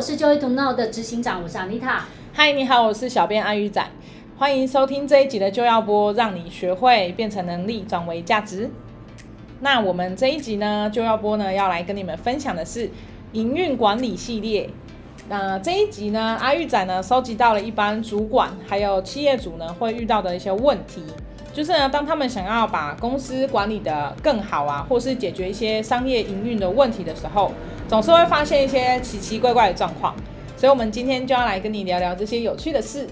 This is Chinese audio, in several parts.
我是 Joy to Know 的执行长，我是 Anita。嗨，你好，我是小编阿玉仔。欢迎收听这一集的就要播，让你学会变成能力，转为价值。那我们这一集呢，就要播呢，要来跟你们分享的是营运管理系列。那这一集呢，阿玉仔呢，收集到了一般主管还有企业主呢，会遇到的一些问题。就是呢，当他们想要把公司管理得更好啊，或是解决一些商业营运的问题的时候，总是会发现一些奇奇怪怪的状况。所以，我们今天就要来跟你聊聊这些有趣的事。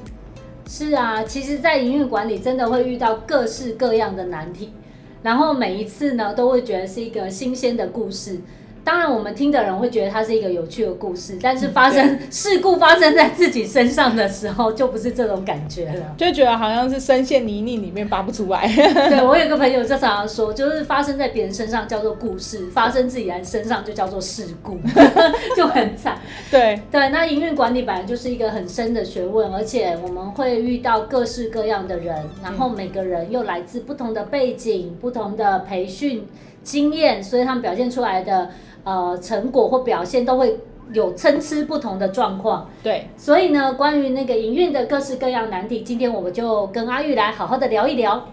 是啊，其实，在营运管理真的会遇到各式各样的难题，然后每一次呢，都会觉得是一个新鲜的故事。当然，我们听的人会觉得它是一个有趣的故事，但是发生事故发生在自己身上的时候，就不是这种感觉了，就觉得好像是深陷泥泞里面拔不出来。对，我有个朋友就常常说，就是发生在别人身上叫做故事，发生自己人身上就叫做事故，就很惨。对对，那营运管理本来就是一个很深的学问，而且我们会遇到各式各样的人，然后每个人又来自不同的背景、不同的培训经验，所以他们表现出来的。呃，成果或表现都会有参差不同的状况。对，所以呢，关于那个营运的各式各样难题，今天我们就跟阿玉来好好的聊一聊。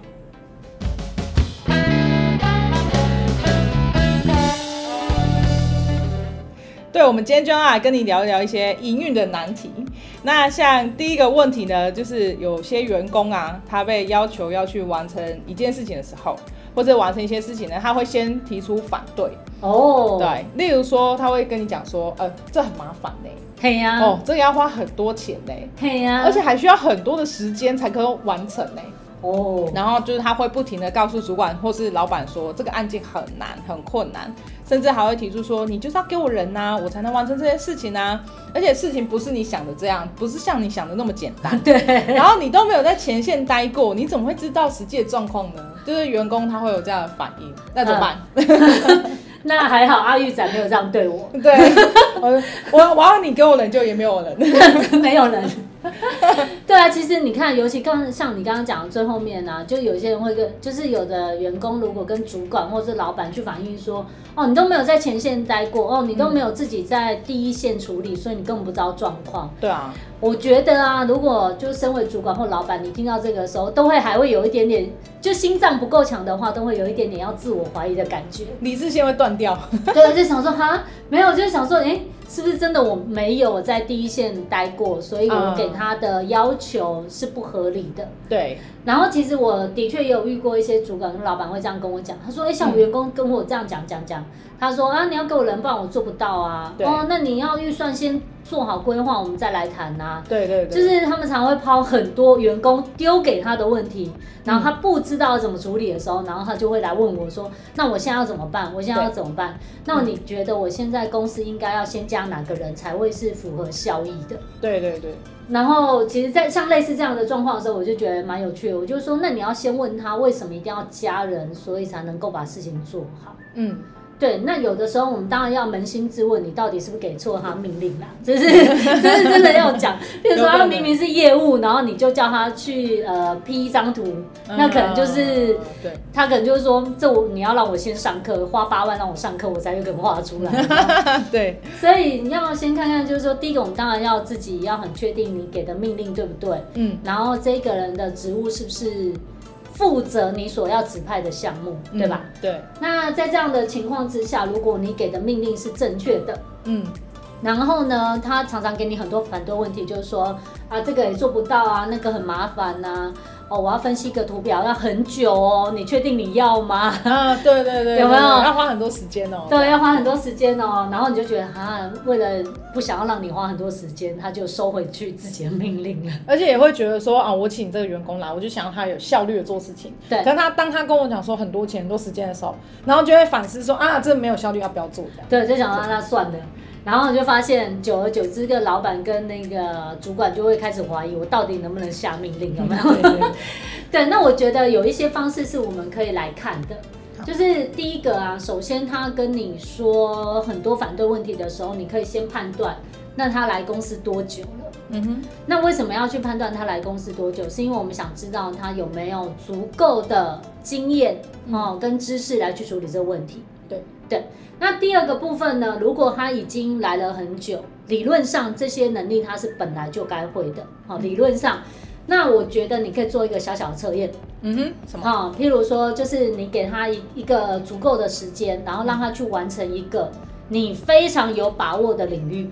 对，我们今天就要来跟你聊一聊一些营运的难题。那像第一个问题呢，就是有些员工啊，他被要求要去完成一件事情的时候。或者完成一些事情呢，他会先提出反对哦。Oh. 对，例如说他会跟你讲说，呃，这很麻烦呢。对呀。哦，这个要花很多钱呢。对呀。而且还需要很多的时间才可以完成呢。哦。Oh. 然后就是他会不停的告诉主管或是老板说，这个案件很难很困难，甚至还会提出说，你就是要给我人呐、啊，我才能完成这些事情呐、啊。而且事情不是你想的这样，不是像你想的那么简单。对。然后你都没有在前线待过，你怎么会知道实际的状况呢？就是员工他会有这样的反应，那怎么办？嗯、那还好，阿玉仔没有这样对我。对，我我我要你给我人，就也没有人，没有人。对啊，其实你看，尤其刚像你刚刚讲的最后面呢、啊，就有些人会跟，就是有的员工如果跟主管或是老板去反映说，哦，你都没有在前线待过，哦，你都没有自己在第一线处理，所以你根本不知道状况。对啊。我觉得啊，如果就身为主管或老板，你听到这个时候，都会还会有一点点，就心脏不够强的话，都会有一点点要自我怀疑的感觉，理智线会断掉。对，就想说哈，没有，就是想说，哎，是不是真的我没有在第一线待过，所以我给他的要求是不合理的。嗯、对。然后其实我的确也有遇过一些主管跟老板会这样跟我讲，他说，哎，像我员工跟我这样讲讲讲，他说啊，你要给我人，不然我做不到啊。对哦，那你要预算先。做好规划，我们再来谈呐。对对对，就是他们常会抛很多员工丢给他的问题，然后他不知道怎么处理的时候，然后他就会来问我说：“那我现在要怎么办？我现在要怎么办？那你觉得我现在公司应该要先加哪个人才会是符合效益的？”对对对。然后其实，在像类似这样的状况的时候，我就觉得蛮有趣的。我就说：“那你要先问他为什么一定要加人，所以才能够把事情做好。”嗯。对，那有的时候我们当然要扪心自问，你到底是不是给错他命令啦？这是这是真的要讲。比如说他明明是业务，然后你就叫他去呃 P 一张图，那可能就是对，他可能就是说，这我你要让我先上课，花八万让我上课，我才有可能画出来。对，所以你要先看看，就是说第一个，我们当然要自己要很确定你给的命令对不对？嗯，然后这个人的职务是不是？负责你所要指派的项目，对吧？嗯，对。那在这样的情况之下，如果你给的命令是正确的，嗯，然后呢，他常常给你很多反对问题，就是说啊，这个也做不到啊，那个很麻烦呐。哦，我要分析一个图表要很久哦，你确定你要吗？啊，对对对，有没有？要花很多时间哦。对，要花很多时间哦。然后你就觉得啊，为了不想要让你花很多时间，他就收回去自己的命令了。而且也会觉得说啊，我请这个员工来，我就想要他有效率的做事情。对。可是他当他跟我讲说很多钱、很多时间的时候，然后就会反思说啊，这没有效率，要不要做这样？对，就想让他算了。然后就发现，久而久之，个老板跟那个主管就会开始怀疑，我到底能不能下命令，有没有？对，那我觉得有一些方式是我们可以来看的，就是第一个啊，首先他跟你说很多反对问题的时候，你可以先判断，那他来公司多久了？嗯哼。那为什么要去判断他来公司多久？是因为我们想知道他有没有足够的经验哦跟知识来去处理这个问题。对对。那第二个部分呢，如果他已经来了很久，理论上这些能力他是本来就该会的，好，理论上。那我觉得你可以做一个小小的测验，嗯哼，什么？好，譬如说，就是你给他一一个足够的时间，然后让他去完成一个你非常有把握的领域。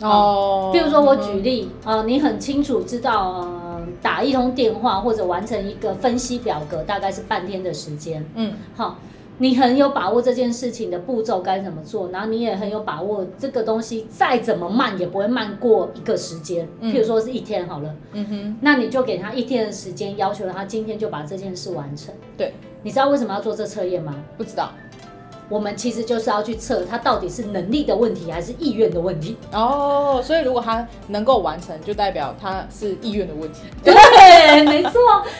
哦，譬如说我举例，嗯、呃，你很清楚知道，呃，打一通电话或者完成一个分析表格，大概是半天的时间。嗯，好。你很有把握这件事情的步骤该怎么做，然后你也很有把握这个东西再怎么慢也不会慢过一个时间，譬如说是一天好了，嗯哼，那你就给他一天的时间，要求他今天就把这件事完成。对，你知道为什么要做这测验吗？不知道。我们其实就是要去测他到底是能力的问题还是意愿的问题哦，所以如果他能够完成，就代表他是意愿的问题。对，没错，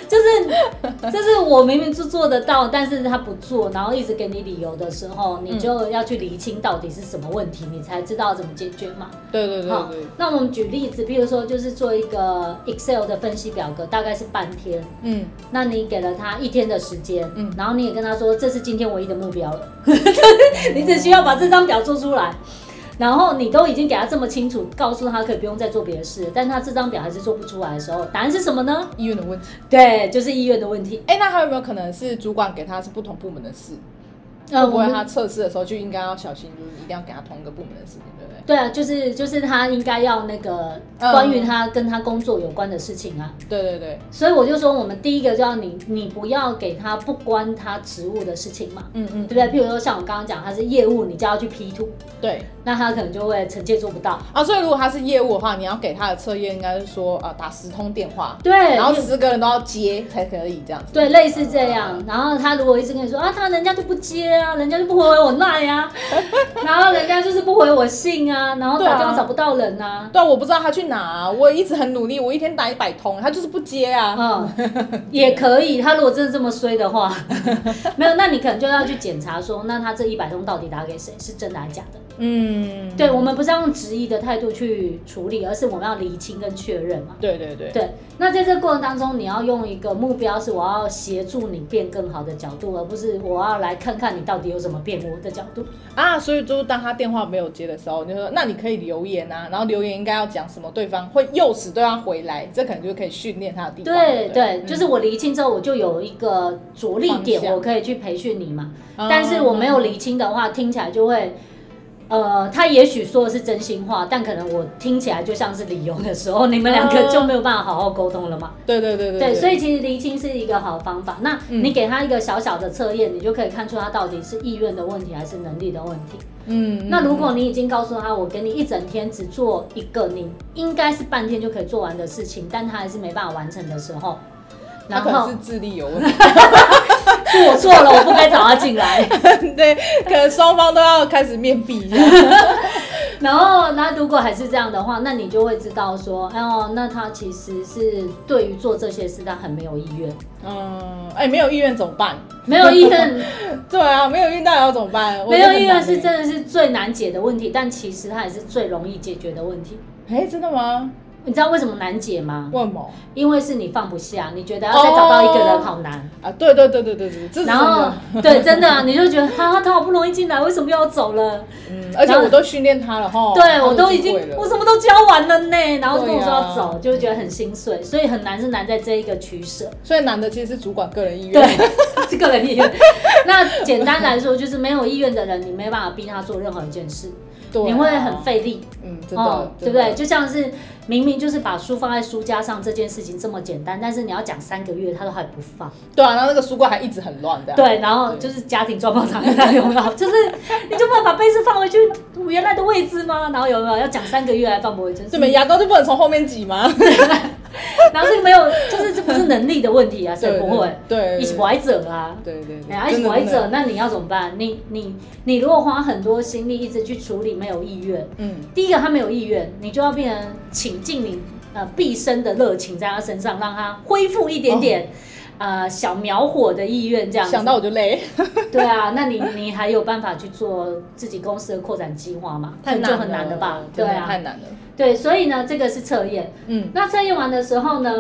就是就是我明明是做得到，但是他不做，然后一直给你理由的时候，你就要去厘清到底是什么问题，你才知道怎么解决嘛。对对对对。好，那我们举例子，比如说就是做一个 Excel 的分析表格，大概是半天。嗯。那你给了他一天的时间，嗯，然后你也跟他说，这是今天唯一的目标了。你只需要把这张表做出来，然后你都已经给他这么清楚，告诉他可以不用再做别的事，但他这张表还是做不出来的时候，答案是什么呢？医院的问题。对，就是医院的问题。哎、欸，那还有没有可能是主管给他是不同部门的事？会不会他测试的时候就应该要小心，就是一定要给他同一个部门的事情，对不对？对啊，就是就是他应该要那个关于他跟他工作有关的事情啊。嗯、对对对。所以我就说，我们第一个就要你，你不要给他不关他职务的事情嘛。嗯嗯，对不对？譬如说像我刚刚讲，他是业务，你就要去 P two，对，那他可能就会承接做不到啊。所以如果他是业务的话，你要给他的测验应该是说啊，打十通电话，对，然后十个人都要接才可以这样子。对，类似这样。然后他如果一直跟你说啊，他人家就不接啊，人家就不回。我赖呀，然后人家就是不回我信啊，然后打电话找不到人啊。对啊，我不知道他去哪啊，我一直很努力，我一天打一百通，他就是不接啊。嗯，也可以，他如果真的这么衰的话，没有，那你可能就要去检查说，那他这一百通到底打给谁，是真的还是假的？嗯，对，我们不是要用质疑的态度去处理，而是我们要厘清跟确认嘛。对对对。对，那在这个过程当中，你要用一个目标是我要协助你变更好的角度，而不是我要来看看你到底有什么变我的角度啊。所以，就是当他电话没有接的时候，你就说那你可以留言啊，然后留言应该要讲什么，对方会诱使对方回来，这可能就可以训练他的地方。对对，就是我厘清之后，我就有一个着力点，我可以去培训你嘛。但是我没有厘清的话，听起来就会。呃，他也许说的是真心话，但可能我听起来就像是理由的时候，你们两个就没有办法好好沟通了嘛？对对对对，所以其实厘清是一个好方法。那你给他一个小小的测验，你就可以看出他到底是意愿的问题还是能力的问题。嗯，那如果你已经告诉他，我给你一整天只做一个你应该是半天就可以做完的事情，但他还是没办法完成的时候，然后是智力有问题。是我错了，我不该找他进来。对，可能双方都要开始面壁一下。然后，那如果还是这样的话，那你就会知道说，哎呦，那他其实是对于做这些事他很没有意愿。嗯，哎，没有意愿怎么办？没有意愿，对啊，没有意愿要怎么办？没有意愿是真的是最难解的问题，但其实它也是最容易解决的问题。哎，真的吗？你知道为什么难解吗？为什么？因为是你放不下，你觉得要再找到一个人好难啊！对对对对对对，然后对，真的啊，你就觉得他他好不容易进来，为什么又要走了？嗯，而且我都训练他了哈，对我都已经我什么都教完了呢，然后就跟我说要走，就会觉得很心碎，所以很难是难在这一个取舍。所以难的其实是主管个人意愿，对，是个人意愿。那简单来说，就是没有意愿的人，你没办法逼他做任何一件事。你会很费力，嗯，真的，哦、对不对？就像是明明就是把书放在书架上这件事情这么简单，但是你要讲三个月，他都还不放。对啊，然后那个书柜还一直很乱的。对，然后就是家庭状况常常有没有？就是你就不能把杯子放回去原来的位置吗？然后有没有要讲三个月还放不回去？对，牙膏就不能从后面挤吗？然后这个没有，就是这不是能力的问题啊，谁不会？对，一起歪者啊，对对对，一起歪者，那你要怎么办？你你你如果花很多心力一直去处理没有意愿，嗯，第一个他没有意愿，你就要变成倾尽你呃毕生的热情在他身上，让他恢复一点点。呃，小苗火的意愿这样，想到我就累。对啊，那你你还有办法去做自己公司的扩展计划吗？太难就很难了吧？对啊，太难了。对，所以呢，这个是测验。嗯，那测验完的时候呢，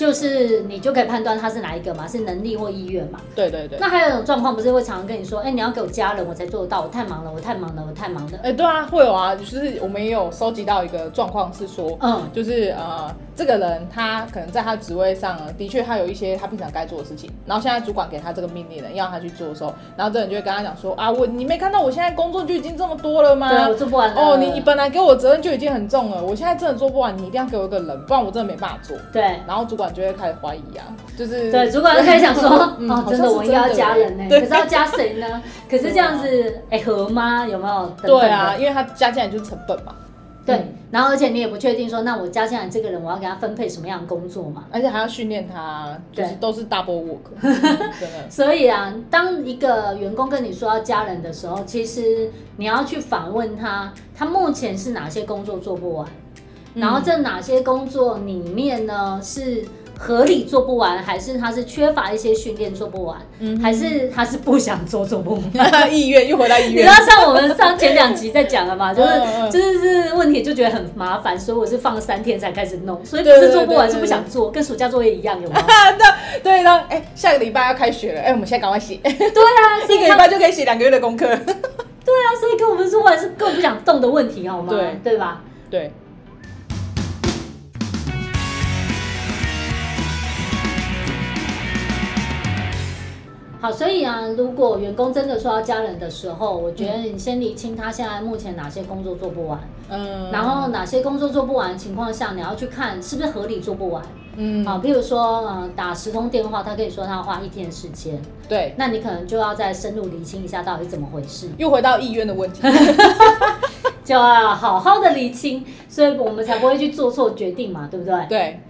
就是你就可以判断他是哪一个嘛，是能力或意愿嘛。对对对。那还有一种状况，不是会常常跟你说，哎、欸，你要给我加人，我才做得到，我太忙了，我太忙了，我太忙了。哎、欸，对啊，会有啊，就是我们也有收集到一个状况是说，嗯，就是呃，这个人他可能在他职位上，的确他有一些他平常该做的事情，然后现在主管给他这个命令了，要他去做的时候，然后这人就会跟他讲说，啊，我你没看到我现在工作就已经这么多了吗？对，我做不完了。哦，你你本来给我责任就已经很重了，我现在真的做不完，你一定要给我一个人，不然我真的没办法做。对，然后主管就会开始怀疑啊。就是对，主管就开始想说，嗯、哦，真的，我应该要加人呢，可是要加谁呢？可是这样子，哎、欸，合吗？有没有等等？对啊，因为他加进来就是成本嘛。对，嗯、然后而且你也不确定说，那我加进来这个人，我要给他分配什么样的工作嘛？而且还要训练他，就是都是 double work。对，所以啊，当一个员工跟你说要加人的时候，其实你要去反问他，他目前是哪些工作做不完，嗯、然后这哪些工作里面呢是。合理做不完，还是他是缺乏一些训练做不完，嗯、还是他是不想做做不完？意愿又回到意愿。你知道像我们上前两集在讲了嘛，就是就是是问题就觉得很麻烦，所以我是放了三天才开始弄，所以不是做不完，是不想做，跟暑假作业一样，有吗？对的，哎、欸，下个礼拜要开学了，哎、欸，我们现在赶快写。对啊，一个礼拜就可以写两个月的功课。对啊，所以跟我们说完是根本不想动的问题，好吗？对，对吧？对。好，所以啊，如果员工真的说要加人的时候，我觉得你先理清他现在目前哪些工作做不完，嗯，然后哪些工作做不完的情况下，你要去看是不是合理做不完，嗯，好，比如说，嗯，打十通电话，他可以说他要花一天的时间，对，那你可能就要再深入理清一下到底怎么回事，又回到意愿的问题，就要好好的理清，所以我们才不会去做错决定嘛，对不对？对。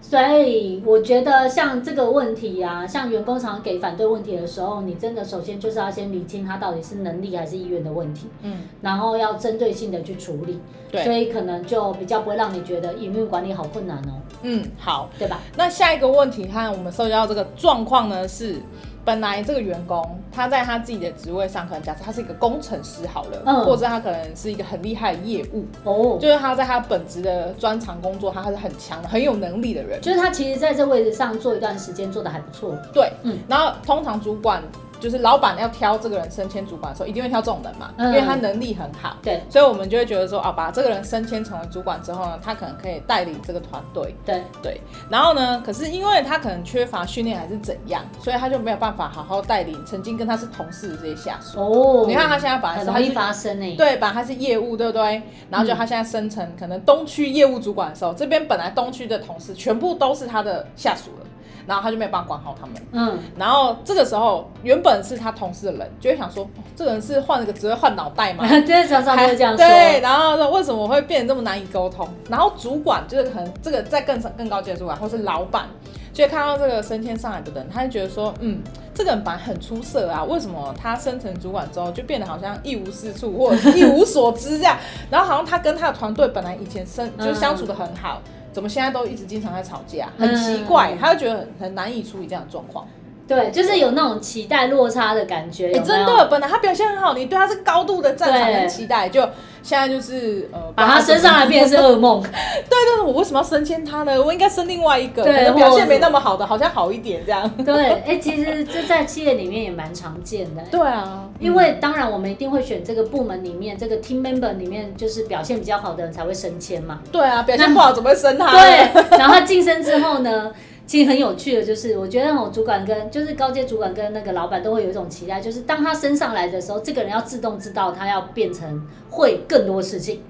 所以我觉得像这个问题啊，像员工常常给反对问题的时候，你真的首先就是要先理清他到底是能力还是意愿的问题，嗯，然后要针对性的去处理，对，所以可能就比较不会让你觉得营运管理好困难哦。嗯，好，对吧？那下一个问题，看我们收集到这个状况呢是。本来这个员工他在他自己的职位上，可能假设他是一个工程师好了，嗯，或者他可能是一个很厉害的业务哦，就是他在他本职的专长工作，他还是很强的、很有能力的人，就是他其实在这位置上做一段时间做的还不错，对，嗯，然后通常主管。就是老板要挑这个人升迁主管的时候，一定会挑这种人嘛，嗯、因为他能力很好。对，所以我们就会觉得说，啊，把这个人升迁成为主管之后呢，他可能可以带领这个团队。对对。然后呢，可是因为他可能缺乏训练还是怎样，所以他就没有办法好好带领曾经跟他是同事的这些下属。哦。你看他现在本来是很容易发生呢。对，本来他是业务，对不对？然后就他现在升成可能东区业务主管的时候，嗯、这边本来东区的同事全部都是他的下属了。然后他就没有办法管好他们。嗯，然后这个时候原本是他同事的人就会想说，哦、这个人是换了个职位换脑袋吗？对，常常会这样说。对，然后说为什么会变得这么难以沟通？然后主管就是可能这个在更更高阶的主管或是老板，就会看到这个升迁上来的人，他就觉得说，嗯，这个人本来很出色啊，为什么他升成主管之后就变得好像一无是处或者一无所知这样？然后好像他跟他的团队本来以前生就相处的很好。嗯怎么现在都一直经常在吵架，很奇怪，嗯、他就觉得很很难以处理这样的状况。对，就是有那种期待落差的感觉。哎、欸，真的，本来他表现很好，你对他是高度的赞赏跟期待，就现在就是呃，把他升上来变成是噩梦。对对对，我为什么要升迁他呢？我应该升另外一个，可能表现没那么好的，好像好一点这样。对，哎、欸，其实这在企业里面也蛮常见的。对啊，因为当然我们一定会选这个部门里面这个 team member 里面就是表现比较好的人才会升迁嘛。对啊，表现不好怎么会升他？对，然后他晋升之后呢？其实很有趣的，就是我觉得那种主管跟就是高阶主管跟那个老板都会有一种期待，就是当他升上来的时候，这个人要自动知道他要变成会更多事情。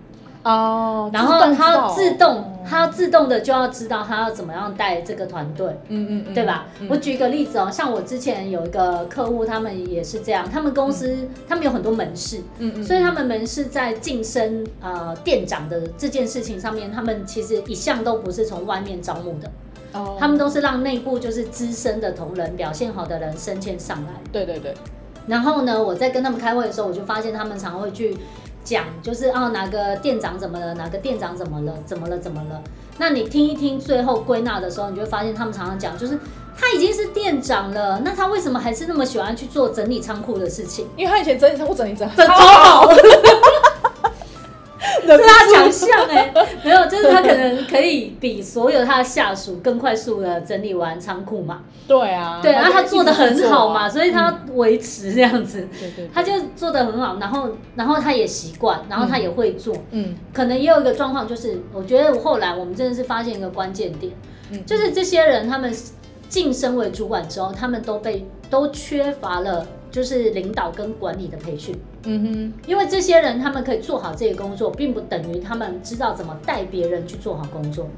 哦，然后他要自动，他要自动的就要知道他要怎么样带这个团队，嗯嗯嗯，对吧？我举一个例子哦，像我之前有一个客户，他们也是这样，他们公司他们有很多门市，嗯嗯，所以他们门市在晋升呃店长的这件事情上面，他们其实一向都不是从外面招募的。Oh. 他们都是让内部就是资深的同仁表现好的人升迁上来。对对对。然后呢，我在跟他们开会的时候，我就发现他们常会去讲，就是哦哪个店长怎么了，哪个店长怎么了，怎么了怎么了。那你听一听，最后归纳的时候，你就会发现他们常常讲，就是他已经是店长了，那他为什么还是那么喜欢去做整理仓库的事情？因为他以前整理仓库整理整 超好。这是他强项哎，没有，就是他可能可以比所有他的下属更快速的整理完仓库嘛。对啊，对，然后他做的很好嘛，所以他维持这样子。对对，他就做的很好，然后然后他也习惯，然后他也会做。嗯，可能也有一个状况，就是我觉得后来我们真的是发现一个关键点，就是这些人他们晋升为主管之后，他们都被都缺乏了。就是领导跟管理的培训，嗯哼，因为这些人他们可以做好这个工作，并不等于他们知道怎么带别人去做好工作。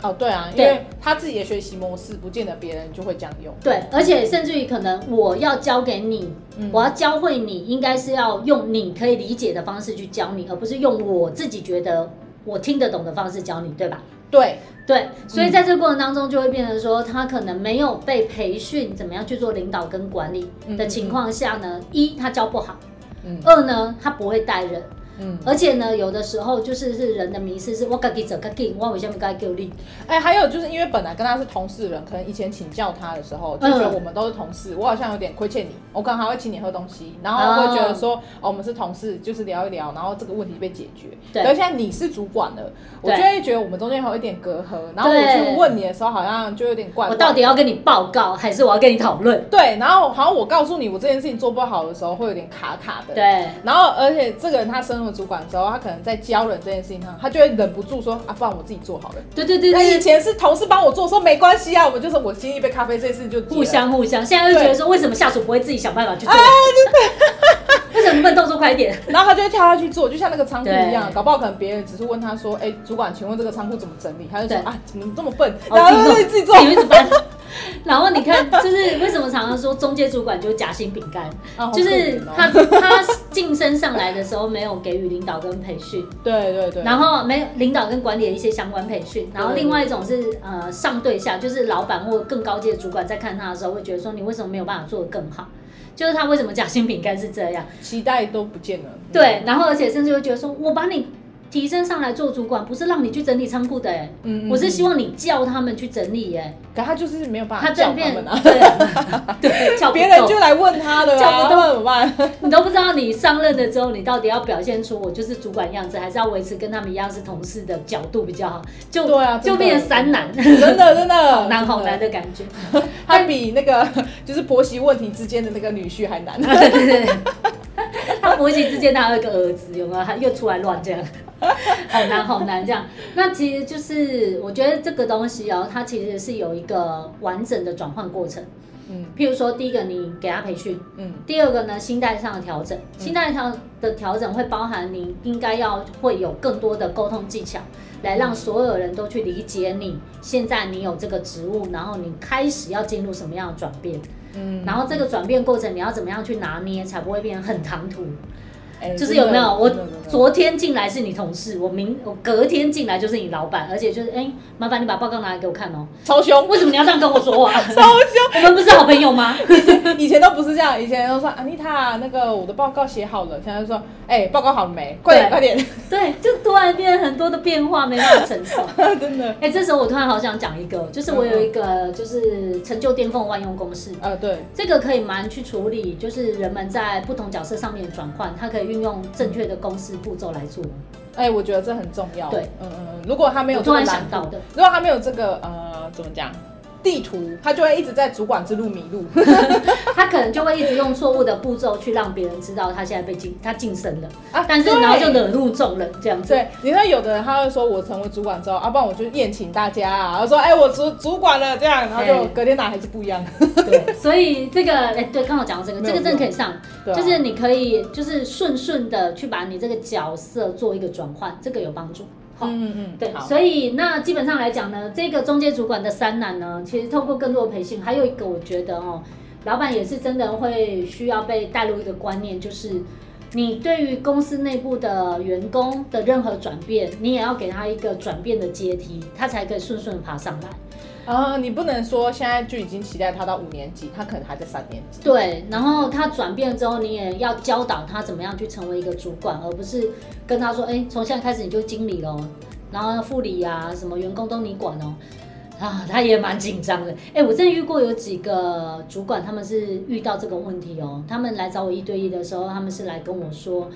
哦，对啊，因为他自己的学习模式，不见得别人就会这样用。对，而且甚至于可能我要教给你，嗯、我要教会你，应该是要用你可以理解的方式去教你，而不是用我自己觉得我听得懂的方式教你，对吧？对。对，所以在这个过程当中，就会变成说，他可能没有被培训怎么样去做领导跟管理的情况下呢，一他教不好，二呢他不会带人。嗯，而且呢，有的时候就是是人的迷失，是我该给走该给，我为什么该给力？哎，还有就是因为本来跟他是同事的人，可能以前请教他的时候，就觉得我们都是同事，我好像有点亏欠你，我可能还会请你喝东西，然后会觉得说，哦，我们是同事，就是聊一聊，然后这个问题被解决。对。可是现在你是主管了，我就会觉得我们中间还有一点隔阂，然后我去问你的时候，好像就有点怪。我到底要跟你报告，还是我要跟你讨论？对，然后好像我告诉你我这件事情做不好的时候，会有点卡卡的。对。然后，而且这个人他升了主管的时候，他可可能在教人这件事情上，他就会忍不住说：“啊，不然我自己做好了。”对对对，那以前是同事帮我做，说没关系啊，我们就说我敬一杯咖啡，这次就互相互相。现在就觉得说，为什么下属不会自己想办法去做？哎，对对，为什么你不能动作快一点？然后他就会跳下去做，就像那个仓库一样，搞不好可能别人只是问他说：“哎，主管，请问这个仓库怎么整理？”他就说：“啊，怎么这么笨？”然后自己自己做，一直搬。然后你看，就是为什么常常说中介主管就是夹心饼干，就是他他晋升上来的时候没有给予领导跟培训，对对对，然后没有领导跟管理的一些相关培训，然后另外一种是呃上对下，就是老板或更高阶的主管在看他的时候会觉得说，你为什么没有办法做得更好？就是他为什么夹心饼干是这样，期待都不见了。对，然后而且甚至会觉得说我把你。提升上来做主管，不是让你去整理仓库的哎，我是希望你叫他们去整理哎，可他就是没有办法叫他们啊，对，别人就来问他的，叫不动。怎么办？你都不知道你上任了之后，你到底要表现出我就是主管样子，还是要维持跟他们一样是同事的角度比较好？就对啊，就变成三难，真的真的。好难好难的感觉，他比那个就是婆媳问题之间的那个女婿还难，对对对，他婆媳之间他还有一个儿子，有没有？他又出来乱这样。好难好难这样，那其实就是我觉得这个东西哦，它其实是有一个完整的转换过程。嗯，譬如说第一个你给他培训，嗯，第二个呢心态上的调整，心态上的调整会包含你应该要会有更多的沟通技巧，来让所有人都去理解你现在你有这个职务，然后你开始要进入什么样的转变，嗯，然后这个转变过程你要怎么样去拿捏，才不会变得很唐突。就是有没有？我昨天进来是你同事，我明我隔天进来就是你老板，而且就是哎，麻烦你把报告拿来给我看哦。超凶！为什么你要这样跟我说话？超凶！我们不是好朋友吗？以前都不是这样，以前都说安妮塔，那个我的报告写好了，现在说哎，报告好了没？快点快点！对，就突然变很多的变化，没办法承受。真的。哎，这时候我突然好想讲一个，就是我有一个就是成就巅峰万用公式。呃，对，这个可以蛮去处理，就是人们在不同角色上面转换，它可以。运用正确的公式步骤来做，哎、欸，我觉得这很重要。对，嗯嗯，如果他没有突然想到的，如果他没有这个呃，怎么讲？地图，他就会一直在主管之路迷路，他可能就会一直用错误的步骤去让别人知道他现在被晋他晋升了啊，但是然后就惹怒众人这样子。对，你看有的人他会说，我成为主管之后，啊，不然我就宴请大家啊，他说，哎、欸，我主主管了这样，然后就隔天拿还是不一样。对，所以这个哎、欸，对，刚好讲到这个，这个真的可以上，啊、就是你可以就是顺顺的去把你这个角色做一个转换，这个有帮助。嗯嗯嗯，对，所以那基本上来讲呢，这个中介主管的三难呢，其实透过更多的培训，还有一个我觉得哦，老板也是真的会需要被带入一个观念，就是你对于公司内部的员工的任何转变，你也要给他一个转变的阶梯，他才可以顺顺的爬上来。啊、呃，你不能说现在就已经期待他到五年级，他可能还在三年级。对，然后他转变了之后，你也要教导他怎么样去成为一个主管，而不是跟他说，哎，从现在开始你就经理喽，然后副理呀、啊，什么员工都你管哦。啊，他也蛮紧张的。哎，我真的遇过有几个主管，他们是遇到这个问题哦，他们来找我一对一的时候，他们是来跟我说，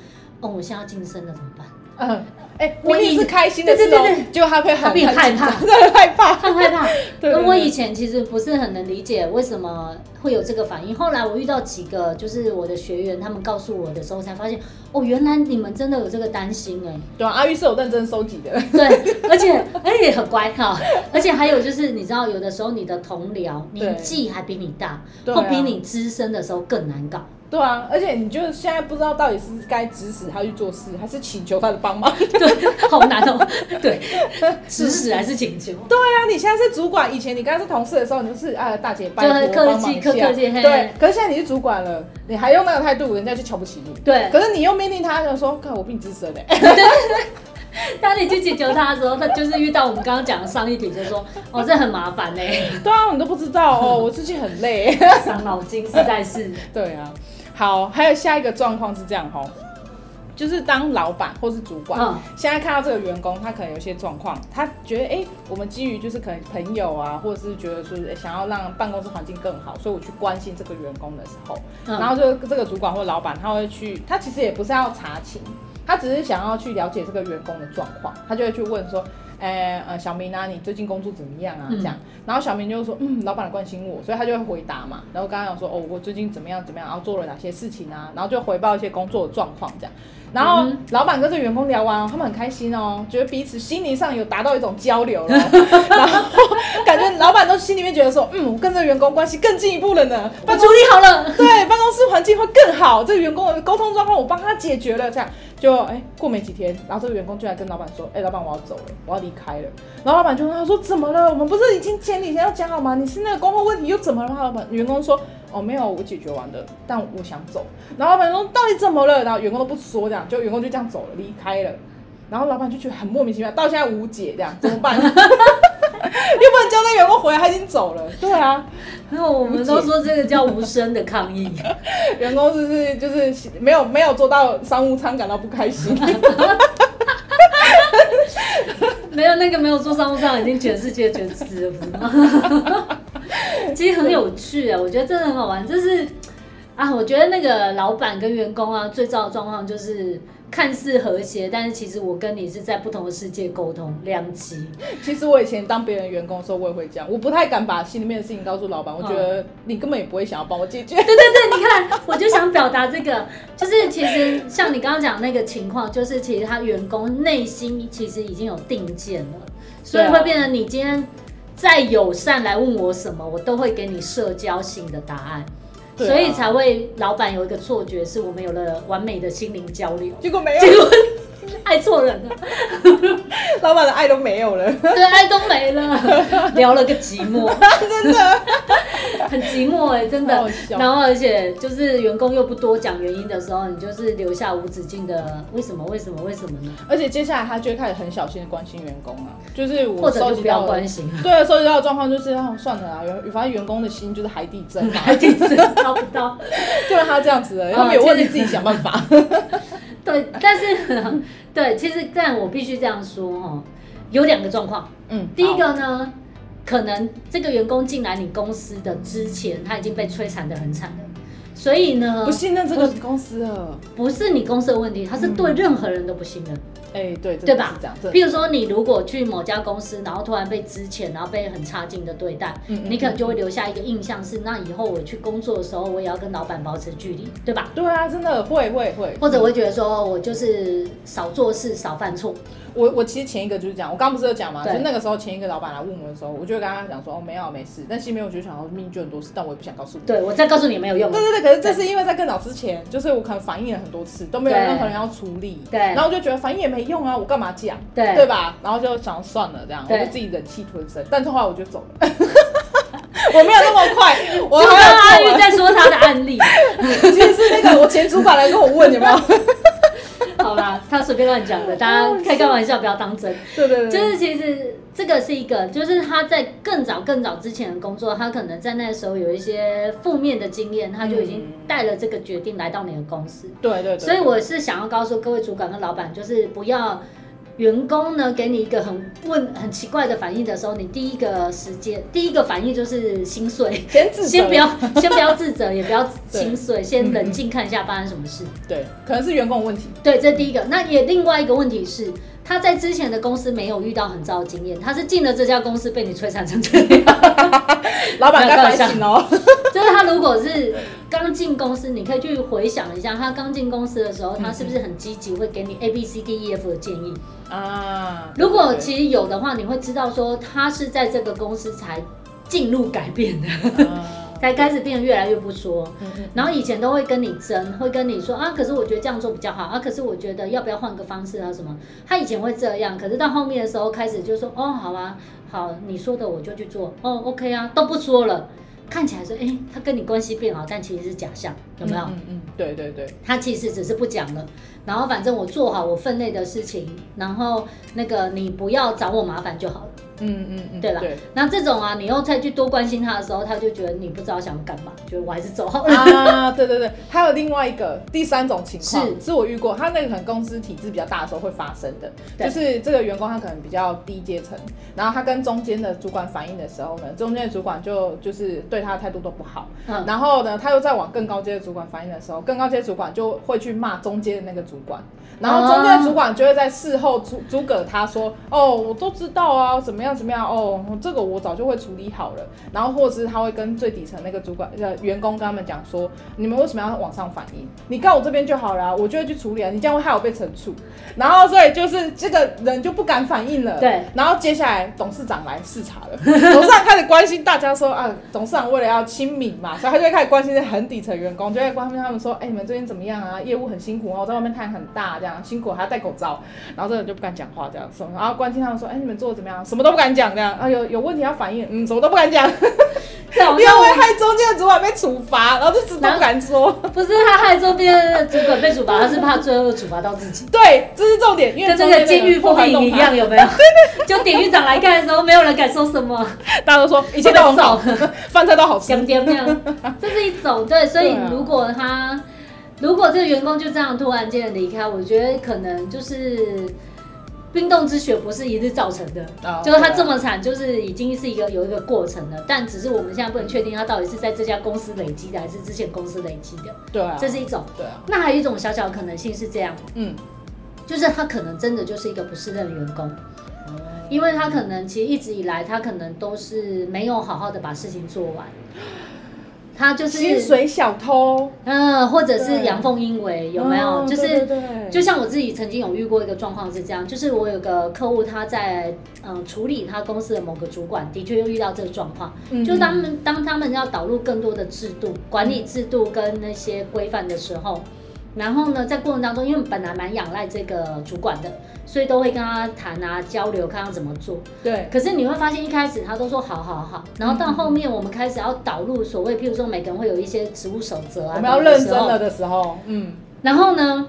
哦，我现在要晋升了怎么办？嗯。哎，我也是开心的时候，对对对，就他会很害怕，很害怕，很害怕。对，我以前其实不是很能理解为什么会有这个反应。后来我遇到几个就是我的学员，他们告诉我的时候，才发现哦，原来你们真的有这个担心哎。对啊，阿玉是有认真收集的。对，而且而且很乖哈，而且还有就是你知道，有的时候你的同僚年纪还比你大，或比你资深的时候更难搞。对啊，而且你就现在不知道到底是该指使他去做事，还是请求他的帮忙？对，好难哦。对，指使还是请求？对啊，你现在是主管，以前你刚刚是同事的时候，你就是啊大姐拜托帮忙一下。对，可是现在你是主管了，你还用那个态度，人家就瞧不起你。对，可是你又命令他，就说看我比你资深嘞。当你去请求他的时候，他就是遇到我们刚刚讲的上一题，就说哦，这很麻烦呢。对啊，你都不知道哦，我最近很累，伤脑筋，实在是。对啊。好，还有下一个状况是这样吼，就是当老板或是主管，嗯、现在看到这个员工，他可能有些状况，他觉得哎、欸，我们基于就是可能朋友啊，或者是觉得说想要让办公室环境更好，所以我去关心这个员工的时候，嗯、然后就这个主管或老板他会去，他其实也不是要查情，他只是想要去了解这个员工的状况，他就会去问说。哎、欸，呃，小明啊，你最近工作怎么样啊？这样，嗯、然后小明就说，嗯，老板关心我，所以他就会回答嘛。然后刚刚有说，哦，我最近怎么样怎么样，然后做了哪些事情啊？然后就回报一些工作的状况这样。然后老板跟这个员工聊完，他们很开心哦，觉得彼此心灵上有达到一种交流了。然后感觉老板都心里面觉得说，嗯，我跟这个员工关系更进一步了呢。我处理好了，对，办公室环境会更好。这个员工的沟通状况我帮他解决了，这样就哎、过没几天，然后这个员工就来跟老板说，哎、老板我要走了，我要离开了。然后老板就问他说，怎么了？我们不是已经前几天要讲好吗？你是那个工作问题又怎么了吗？老板，员工说。哦，没有，我解决完了，但我想走。然后老板说：“到底怎么了？”然后员工都不说，这样就员工就这样走了，离开了。然后老板就觉得很莫名其妙，到现在无解，这样怎么办？又不能叫那员工回来，他已经走了。对啊，那我们都说这个叫无声的抗议。员工是不是就是没有没有做到商务舱感到不开心？没有那个没有做商务舱已经全世界全死了，不是吗？其实很有趣啊，我觉得真的很好玩。就是啊，我觉得那个老板跟员工啊，最糟的状况就是看似和谐，但是其实我跟你是在不同的世界沟通，两极。其实我以前当别人员工的时候，我也会这样，我不太敢把心里面的事情告诉老板，我觉得你根本也不会想要帮我解决。对对对，你看，我就想表达这个，就是其实像你刚刚讲那个情况，就是其实他员工内心其实已经有定见了，所以会变成你今天。再友善来问我什么，我都会给你社交性的答案，啊、所以才会老板有一个错觉，是我们有了完美的心灵交流，结果没有，结果爱错人了，老板的爱都没有了，对，爱都没了，聊了个寂寞，真的。很寂寞哎、欸，真的。然后而且就是员工又不多讲原因的时候，你就是留下无止境的为什么为什么为什么呢？而且接下来他就会开始很小心的关心员工啊，就是我或者就不要关心。对啊，收集到的状况就是啊，算了啊，有反正员工的心就是海底针，海底针掏不到，就让他这样子的，他没有问题自己想办法。对，但是对，其实但我必须这样说哦，有两个状况，嗯，第一个呢。可能这个员工进来你公司的之前，他已经被摧残的很惨了，所以呢，不信任这个公司了，不是你公司的问题，他是对任何人都不信任。哎、嗯，对，对吧？譬如说，你如果去某家公司，然后突然被支遣，然后被很差劲的对待，你可能就会留下一个印象是，那以后我去工作的时候，我也要跟老板保持距离，对吧？对啊，真的会会会，或者我会觉得说我就是少做事，少犯错。我我其实前一个就是讲，我刚刚不是有讲吗？就那个时候前一个老板来问我的时候，我就跟他讲说，哦，没有没事，但心里面我就想说，命就很多事，但我也不想告诉你。对，我再告诉你也没有用。对对对，可是这是因为在更早之前，就是我可能反映了很多次都没有任何人要处理，对，然后我就觉得反映也没用啊，我干嘛讲？对，对吧？然后就想算了这样，我就自己忍气吞声。但是后来我就走了，我没有那么快。我还有阿玉在说他的案例，其实是那个我前主管来跟我问有没有。好啦，他随便乱讲的，大家开开玩笑，不要当真。对对对，就是其实这个是一个，就是他在更早更早之前的工作，他可能在那时候有一些负面的经验，他就已经带了这个决定来到你的公司。对对对。所以我是想要告诉各位主管跟老板，就是不要员工呢给你一个很问很奇怪的反应的时候，你第一个时间第一个反应就是心碎，先自，先不要 先不要自责，也不要心碎，先冷静看一下发生什么事。对，可能是员工的问题。对，这是第一个。那也另外一个问题是，他在之前的公司没有遇到很糟的经验，他是进了这家公司被你摧残成这样。老板该反省哦。就是他如果是刚进公司，你可以去回想一下，他刚进公司的时候，他是不是很积极，会给你 A B C D E F 的建议啊？如果其实有的话，你会知道说他是在这个公司才进入改变的。才开始变得越来越不说，然后以前都会跟你争，会跟你说啊，可是我觉得这样做比较好啊，可是我觉得要不要换个方式啊什么？他以前会这样，可是到后面的时候开始就说哦，好啊，好，你说的我就去做，哦，OK 啊，都不说了，看起来说哎，他跟你关系变好，但其实是假象，有没有？嗯嗯，对对对，他其实只是不讲了，然后反正我做好我分内的事情，然后那个你不要找我麻烦就好了。嗯嗯嗯，对了？那这种啊，你又再去多关心他的时候，他就觉得你不知道想干嘛，觉得我还是走好了。啊，对对对，还有另外一个第三种情况，是。是我遇过，他那个可能公司体制比较大的时候会发生的，就是这个员工他可能比较低阶层，然后他跟中间的主管反映的时候呢，中间的主管就就是对他的态度都不好，嗯，然后呢，他又在往更高阶的主管反映的时候，更高阶主管就会去骂中间的那个主管，然后中间的主管就会在事后诸诸葛他说，哦，我都知道啊，怎么样怎么样哦。这个我早就会处理好了，然后或者是他会跟最底层那个主管呃员工跟他们讲说，你们为什么要往上反映？你告我这边就好了，我就会去处理啊，你这样会害我被惩处。然后所以就是这个人就不敢反应了。对。然后接下来董事长来视察了，董事长开始关心大家说啊，董事长为了要亲民嘛，所以他就会开始关心很底层员工，就会关心他们说，哎，你们最近怎么样啊？业务很辛苦哦，在外面太阳很大，这样辛苦还要戴口罩。然后这个人就不敢讲话，这样说，然后关心他们说，哎，你们做的怎么样？什么都不敢讲，这样啊有。有问题要反映，嗯，什么都不敢讲，因为害中间的主管被处罚，然后就什么都不敢说。不是他害周边的主管被处罚，他是怕最后处罚到自己。对，这是重点，因为跟这个监狱不平一样，有没有？就典狱长来看的时候，没有人敢说什么，大家都说一切都很好，饭菜都好吃。点点这是一种对，所以如果他如果这个员工就这样突然间离开，我觉得可能就是。冰冻之雪不是一日造成的，oh, 就是他这么惨，就是已经是一个有一个过程了。但只是我们现在不能确定他到底是在这家公司累积的，还是之前公司累积的。对啊，这是一种。对啊。那还有一种小小的可能性是这样，嗯，就是他可能真的就是一个不适任的员工，嗯，因为他可能其实一直以来他可能都是没有好好的把事情做完。他就是薪水小偷，嗯，或者是阳奉阴违，有没有？哦、就是对对对，就像我自己曾经有遇过一个状况是这样，就是我有个客户，他在嗯处理他公司的某个主管，的确又遇到这个状况，嗯、就当他们当他们要导入更多的制度、管理制度跟那些规范的时候。然后呢，在过程当中，因为本来蛮仰赖这个主管的，所以都会跟他谈啊、交流，看他怎么做。对。可是你会发现，一开始他都说好好好，然后到后面我们开始要导入所谓，譬如说每个人会有一些职务守则啊。我们要认真了的时候，嗯。然后呢，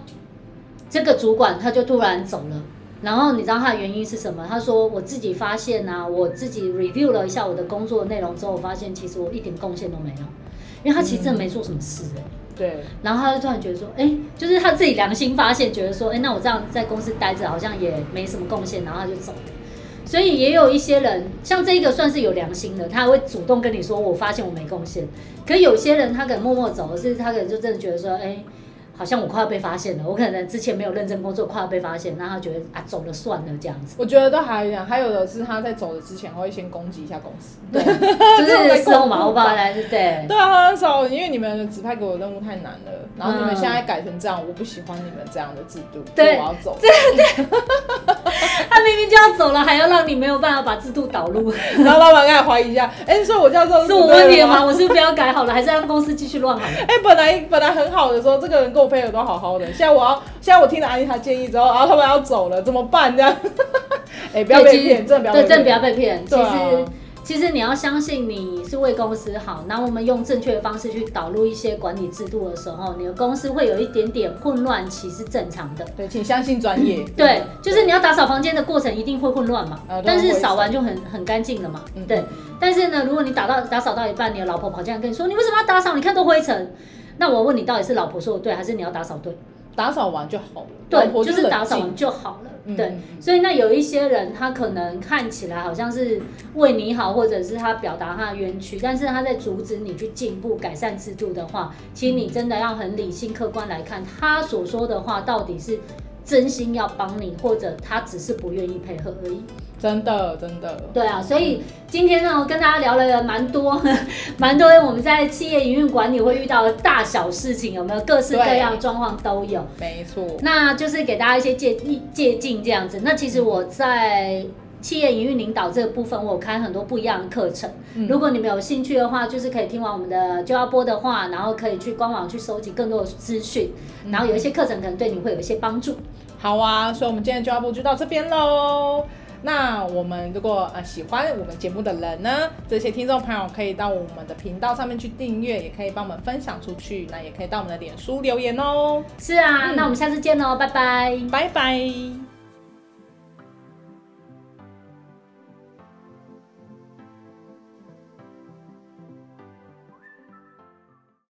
这个主管他就突然走了。然后你知道他的原因是什么？他说：“我自己发现啊，我自己 review 了一下我的工作内容之后，我发现其实我一点贡献都没有，因为他其实真的没做什么事哎。”对，然后他就突然觉得说，哎，就是他自己良心发现，觉得说，哎，那我这样在公司待着好像也没什么贡献，然后他就走了。所以也有一些人，像这一个算是有良心的，他会主动跟你说，我发现我没贡献。可有些人他可能默默走，是他可能就真的觉得说，哎。好像我快要被发现了，我可能之前没有认真工作，快要被发现，那他觉得啊走了算了这样子。我觉得都还有，还有的是他在走的之前会先攻击一下公司，对，就是收毛吧，来对对。对啊，很少，因为你们指派给我的任务太难了，然后你们现在改成这样，我不喜欢你们这样的制度，对，我要走。对对。他明明就要走了，还要让你没有办法把制度导入，然后老板开始怀疑一下，哎，所以我叫做是我问题了吗？我是不要改好了，还是让公司继续乱好了？哎，本来本来很好的时候，这个人跟都好好的，现在我要，现在我听了安妮塔建议之后，然后他们要走了，怎么办？这样，哎，不要被骗，真的不要，对，真的不要被骗。其实。其实你要相信你是为公司好，然后我们用正确的方式去导入一些管理制度的时候，你的公司会有一点点混乱，其实正常的。对，请相信专业。对，就是你要打扫房间的过程一定会混乱嘛，呃、但是扫完就很很干净了嘛。嗯、对，但是呢，如果你打到打扫到一半，你的老婆跑进来跟你说，你为什么要打扫？你看都灰尘。那我问你，到底是老婆说的对，还是你要打扫对？打扫完就好了。对，就是打扫完就好了。嗯、对，所以那有一些人，他可能看起来好像是为你好，或者是他表达他的冤屈，但是他在阻止你去进步、改善制度的话，其实你真的要很理性、客观来看，他所说的话到底是真心要帮你，或者他只是不愿意配合而已。真的，真的。对啊，所以今天呢，我跟大家聊了蛮多，蛮多我们在企业营运管理会遇到的大小事情，有没有各式各样的状况都有？没错。那就是给大家一些借借鉴这样子。那其实我在企业营运领导这个部分，我有开很多不一样的课程。嗯、如果你们有兴趣的话，就是可以听完我们的就要播的话，然后可以去官网去收集更多的资讯，然后有一些课程可能对你会有一些帮助。好啊，所以我们今天就要播就到这边喽。那我们如果呃喜欢我们节目的人呢，这些听众朋友可以到我们的频道上面去订阅，也可以帮我们分享出去，那也可以到我们的脸书留言哦。是啊，嗯、那我们下次见喽，拜拜，拜拜。